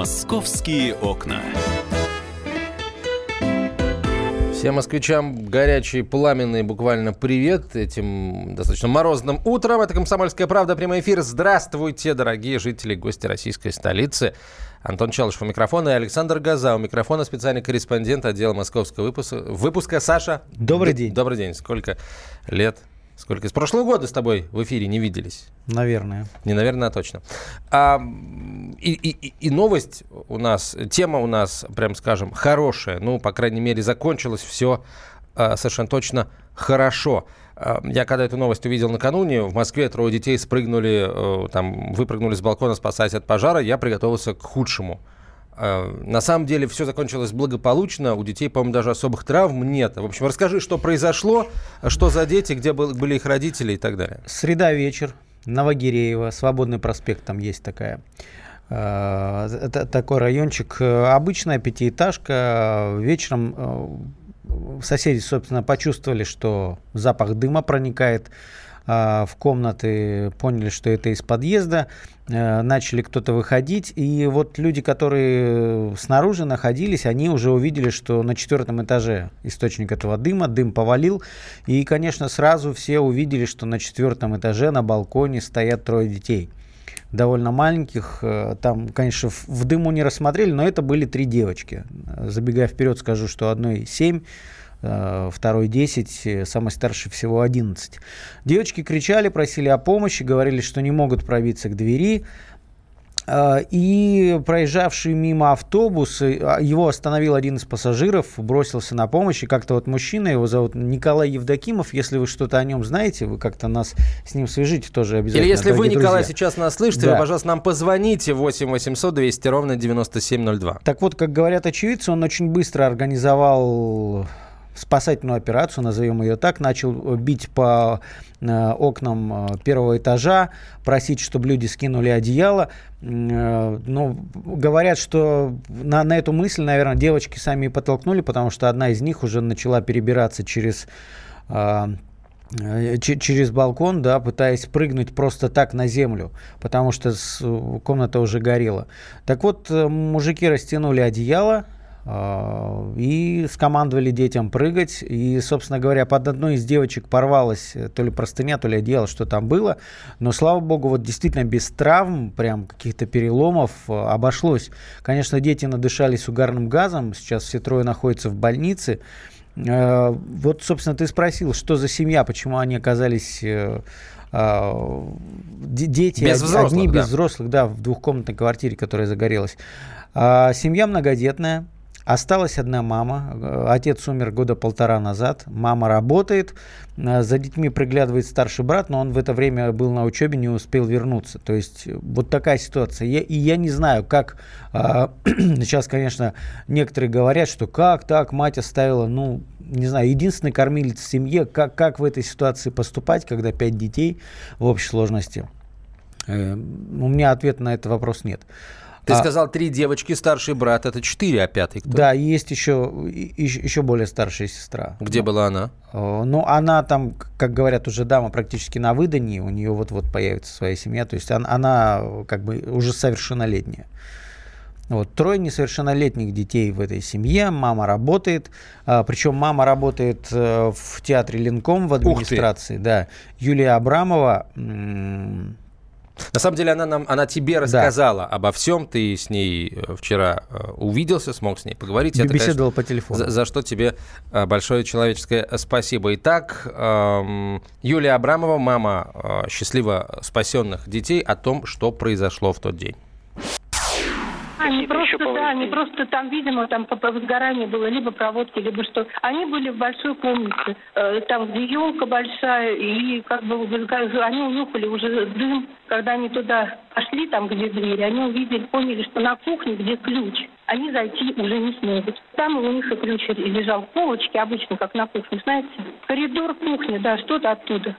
Московские окна. Всем москвичам горячий, пламенный буквально привет этим достаточно морозным утром. Это «Комсомольская правда», прямой эфир. Здравствуйте, дорогие жители, гости российской столицы. Антон Челышев у микрофона и Александр Газа у микрофона, специальный корреспондент отдела московского выпуска. Выпуска Саша. Добрый день. Добрый день. Сколько лет? Сколько? С прошлого года с тобой в эфире не виделись. Наверное. Не наверное, а точно. А, и, и, и новость у нас, тема у нас, прям скажем, хорошая. Ну, по крайней мере, закончилось все а, совершенно точно хорошо. А, я когда эту новость увидел накануне, в Москве трое детей спрыгнули, а, там, выпрыгнули с балкона, спасаясь от пожара, я приготовился к худшему. А, на самом деле все закончилось благополучно. У детей, по-моему, даже особых травм нет. В общем, расскажи, что произошло, что за дети, где были их родители и так далее. Среда вечер. Новогиреево, Свободный проспект, там есть такая. Это такой райончик. Обычная пятиэтажка. Вечером соседи, собственно, почувствовали, что запах дыма проникает в комнаты, поняли, что это из подъезда, начали кто-то выходить, и вот люди, которые снаружи находились, они уже увидели, что на четвертом этаже источник этого дыма, дым повалил, и, конечно, сразу все увидели, что на четвертом этаже на балконе стоят трое детей довольно маленьких. Там, конечно, в дыму не рассмотрели, но это были три девочки. Забегая вперед, скажу, что одной семь, второй 10, самый старший всего 11. Девочки кричали, просили о помощи, говорили, что не могут пробиться к двери. И проезжавший мимо автобус, его остановил один из пассажиров, бросился на помощь. И как-то вот мужчина, его зовут Николай Евдокимов. Если вы что-то о нем знаете, вы как-то нас с ним свяжите тоже обязательно. Или если вы, друзья. Николай, сейчас нас слышите, да. вы, пожалуйста, нам позвоните 8 800 200 ровно 9702. Так вот, как говорят очевидцы, он очень быстро организовал спасательную операцию, назовем ее так, начал бить по э, окнам э, первого этажа, просить, чтобы люди скинули одеяло. Э, ну, говорят, что на, на эту мысль, наверное, девочки сами и подтолкнули, потому что одна из них уже начала перебираться через через балкон, да, пытаясь прыгнуть просто так на землю, потому что комната уже горела. Так вот, мужики растянули одеяло, и скомандовали детям прыгать. И, собственно говоря, под одной из девочек порвалась то ли простыня, то ли одеяло, что там было. Но, слава богу, вот действительно без травм, прям каких-то переломов обошлось. Конечно, дети надышались угарным газом. Сейчас все трое находятся в больнице. Вот, собственно, ты спросил, что за семья, почему они оказались э, дети без взрослых, одни да. без взрослых, да, в двухкомнатной квартире, которая загорелась. Семья многодетная, Осталась одна мама. Отец умер года полтора назад. Мама работает. За детьми приглядывает старший брат, но он в это время был на учебе, не успел вернуться. То есть вот такая ситуация. Я, и я не знаю, как... А, сейчас, конечно, некоторые говорят, что как так, мать оставила, ну, не знаю, единственный кормилец в семье. Как, как в этой ситуации поступать, когда пять детей в общей сложности? Э, у меня ответа на этот вопрос нет. Ты а, сказал три девочки, старший брат, это четыре, а пятый кто? Да, есть еще, еще, еще более старшая сестра. Где ну, была она? Ну, она там, как говорят, уже дама практически на выдании, у нее вот-вот появится своя семья, то есть она, она как бы уже совершеннолетняя. Вот, трое несовершеннолетних детей в этой семье. Мама работает. А, причем мама работает э, в театре Ленком в администрации. Да. Юлия Абрамова на самом деле она, нам, она тебе рассказала да. обо всем, ты с ней э, вчера э, увиделся, смог с ней поговорить. Это, Беседовал по телефону. За, за что тебе э, большое человеческое спасибо. Итак, эм, Юлия Абрамова, мама э, счастливо спасенных детей, о том, что произошло в тот день. Они просто, да, они просто там, видимо, там по, по возгоранию было либо проводки, либо что. Они были в большой комнате, э, там где елка большая, и как бы они унюхали уже дым. Когда они туда пошли, там где двери, они увидели, поняли, что на кухне, где ключ, они зайти уже не смогут. Там у них и ключ лежал в полочке, обычно как на кухне, знаете. Коридор кухни, да, что-то оттуда.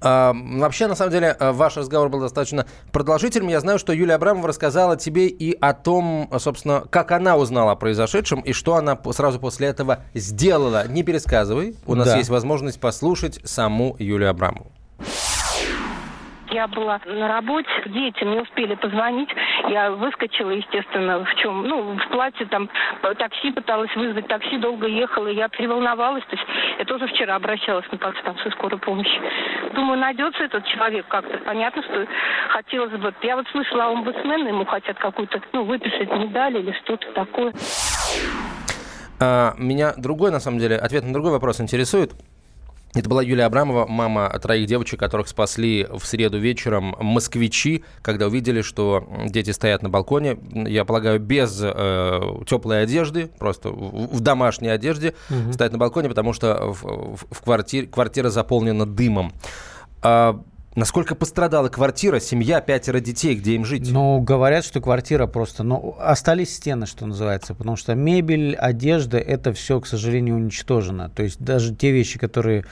Вообще, на самом деле, э, ваш разговор был достаточно продолжительным. Я знаю, что Юлия Абрамова рассказала тебе и о том, собственно, как она узнала о произошедшем и что она сразу после этого сделала. Не пересказывай. У нас да. есть возможность послушать саму Юлию Абрамову. Я была на работе, дети не успели позвонить. Я выскочила, естественно, в чем, ну, в платье, там, такси пыталась вызвать, такси долго ехала, я переволновалась, то есть я тоже вчера обращалась на подстанцию скорой помощи. Думаю, найдется этот человек как-то. Понятно, что хотелось бы. Я вот слышала, омбудсмена ему хотят какую-то, ну, выписать медаль или что-то такое. А, меня другой, на самом деле, ответ на другой вопрос интересует. Это была Юлия Абрамова, мама троих девочек, которых спасли в среду вечером москвичи, когда увидели, что дети стоят на балконе, я полагаю, без э, теплой одежды, просто в, в домашней одежде, угу. стоят на балконе, потому что в, в, в квартире, квартира заполнена дымом. А, Насколько пострадала квартира, семья, пятеро детей, где им жить? Ну, говорят, что квартира просто... Ну, остались стены, что называется, потому что мебель, одежда, это все, к сожалению, уничтожено. То есть даже те вещи, которые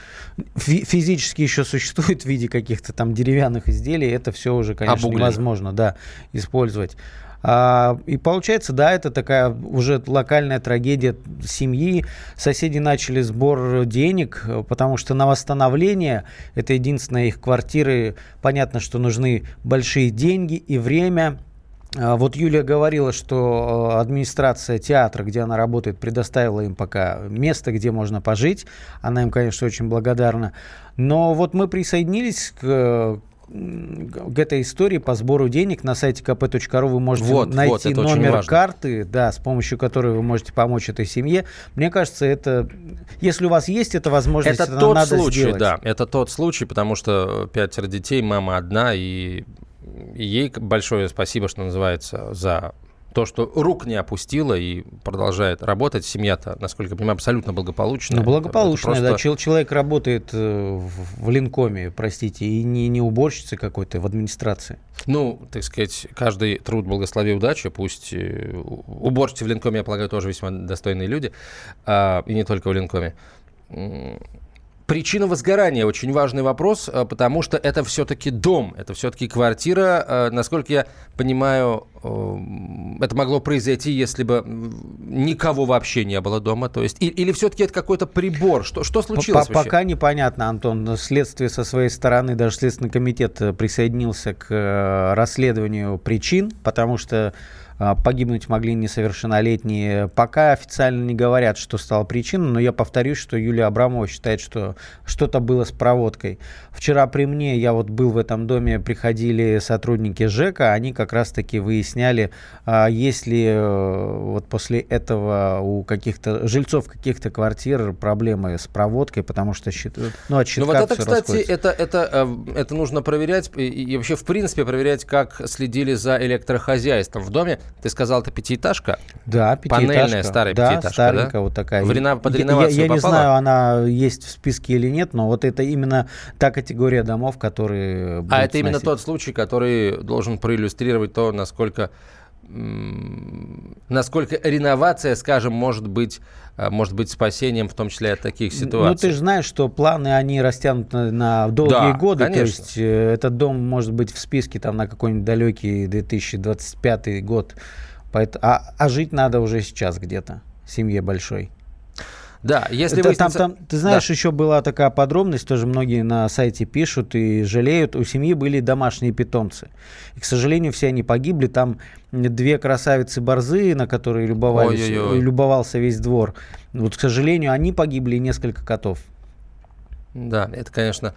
физически еще существуют в виде каких-то там деревянных изделий, это все уже, конечно, Обуглено. невозможно, да, использовать. А, и получается, да, это такая уже локальная трагедия семьи. Соседи начали сбор денег, потому что на восстановление, это единственная их квартиры, понятно, что нужны большие деньги и время. А, вот Юлия говорила, что а, администрация театра, где она работает, предоставила им пока место, где можно пожить. Она им, конечно, очень благодарна. Но вот мы присоединились к, к этой истории по сбору денег на сайте kp.ru вы можете вот, найти вот, номер карты, да, с помощью которой вы можете помочь этой семье. Мне кажется, это, если у вас есть эта возможность, это, это тот надо случай, сделать. да, это тот случай, потому что пятеро детей, мама одна, и ей большое спасибо, что называется, за то, что рук не опустила и продолжает работать. Семья-то, насколько я понимаю, абсолютно благополучная. Ну, благополучная, просто... да. Человек работает э, в Линкоме, простите, и не, не уборщица какой-то в администрации. Ну, так сказать, каждый труд благослови удачи. Пусть э, уборщицы в Линкоме, я полагаю, тоже весьма достойные люди. А, и не только в Линкоме. Причина возгорания очень важный вопрос, э, потому что это все-таки дом, это все-таки квартира. Э, насколько я понимаю, э, это могло произойти, если бы никого вообще не было дома. То есть, или все-таки это какой-то прибор? Что, что случилось? Вообще? Пока непонятно, Антон. Следствие со своей стороны, даже Следственный комитет присоединился к расследованию причин, потому что погибнуть могли несовершеннолетние. Пока официально не говорят, что стало причиной, но я повторюсь, что Юлия Абрамова считает, что что-то было с проводкой. Вчера при мне, я вот был в этом доме, приходили сотрудники ЖЭКа, они как раз-таки выясняли, а, есть ли э, вот после этого у каких-то жильцов каких-то квартир проблемы с проводкой, потому что ну, от Ну вот это, кстати, это, это, э, это нужно проверять и вообще в принципе проверять, как следили за электрохозяйством в доме. Ты сказал, это пятиэтажка? Да, пятиэтажка. Панельная старая да, пятиэтажка, старенькая да? вот такая. В рено... Под реновацию я, я, я не знаю, она есть в списке или нет, но вот это именно та категория домов, которые А это сносить. именно тот случай, который должен проиллюстрировать то, насколько насколько реновация, скажем, может быть, э, может быть спасением, в том числе от таких ситуаций. Ну, ты же знаешь, что планы, они растянуты на долгие да, годы. Конечно. То есть э, этот дом может быть в списке там на какой-нибудь далекий 2025 год. Поэтому, а, а жить надо уже сейчас где-то, семье большой. Да, если Это, выяснится... там, там, Ты знаешь, да. еще была такая подробность, тоже многие на сайте пишут и жалеют. У семьи были домашние питомцы. И, к сожалению, все они погибли. Там две красавицы борзы, на которые любовались, любовался весь двор. Вот, к сожалению, они погибли и несколько котов. Да, это, конечно,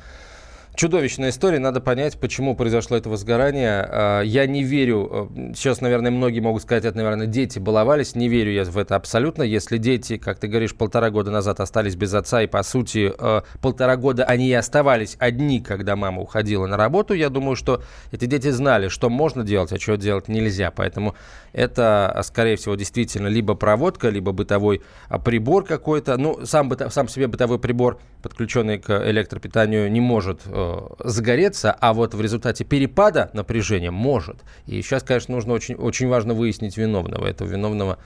Чудовищная история. Надо понять, почему произошло это возгорание. А, я не верю, э, сейчас, наверное, многие могут сказать, это, наверное, дети баловались. Не верю я в это абсолютно. Если дети, как ты говоришь, полтора года назад остались без отца, и, по сути, э, полтора года они и оставались одни, когда мама уходила на работу, я думаю, что эти дети знали, что можно делать, а что делать нельзя. Поэтому это, скорее всего, действительно либо проводка, либо бытовой а, прибор какой-то. Ну, сам, сам себе бытовой прибор, подключенный к электропитанию, не может э, загореться, а вот в результате перепада напряжения может. И сейчас, конечно, нужно очень, очень важно выяснить виновного. Этого виновного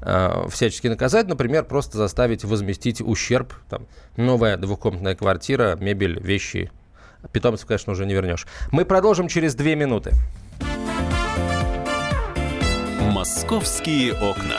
э, всячески наказать, например, просто заставить возместить ущерб. Там, новая двухкомнатная квартира, мебель, вещи. Питомцев, конечно, уже не вернешь. Мы продолжим через две минуты. Московские окна.